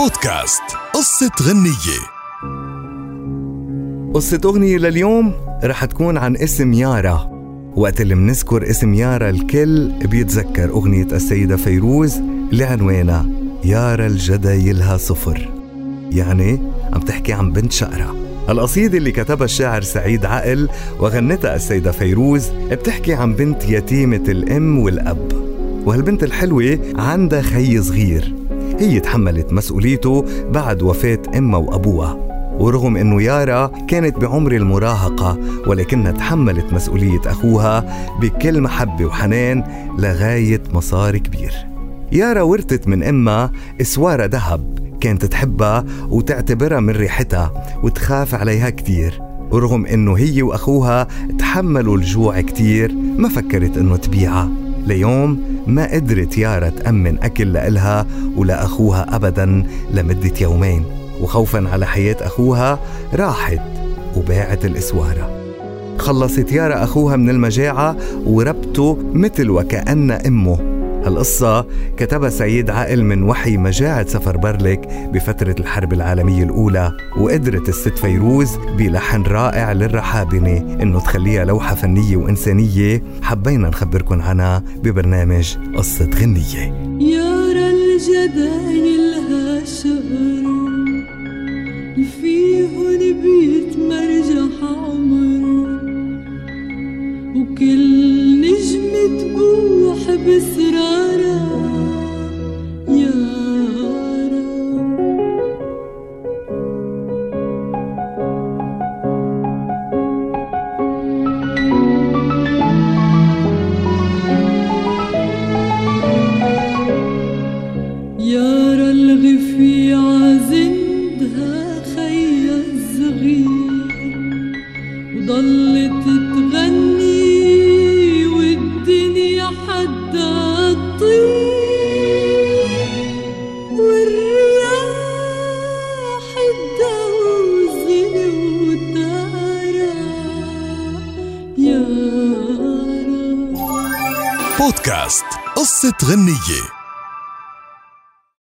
بودكاست. قصة غنية. قصة أغنية لليوم رح تكون عن اسم يارا. وقت اللي منذكر اسم يارا الكل بيتذكر أغنية السيدة فيروز اللي عنوانها يارا الجدى يلها صفر يعني عم تحكي عن بنت شقرة. القصيدة اللي كتبها الشاعر سعيد عقل وغنتها السيدة فيروز بتحكي عن بنت يتيمة الأم والأب. وهالبنت الحلوة عندها خي صغير. هي تحملت مسؤوليته بعد وفاة أمها وأبوها. ورغم أنه يارا كانت بعمر المراهقة ولكنها تحملت مسؤولية أخوها بكل محبة وحنان لغاية مصار كبير. يارا ورثت من أمها إسوارة ذهب كانت تحبها وتعتبرها من ريحتها وتخاف عليها كتير. ورغم أنه هي وأخوها تحملوا الجوع كتير ما فكرت أنه تبيعها ليوم ما قدرت يارا تأمن أكل لإلها ولأخوها أبدا لمدة يومين وخوفا على حياة أخوها راحت وباعت الإسوارة. خلصت يارا أخوها من المجاعة وربته مثل وكأن أمه. هالقصة كتبها سعيد عقل من وحي مجاعة سفر برلك بفترة الحرب العالمية الأولى وقدرت الست فيروز بلحن رائع للرحابنة إنه تخليها لوحة فنية وإنسانية. حبينا نخبركن عنها ببرنامج قصة غنية. يارا الجدايل شقر فيهن بيتمرجح عمر وكل نجمة تبوح بسرارة يارا يارا الغفيعة زندها خيا الصغير وضلت بودكاست قصة غنية.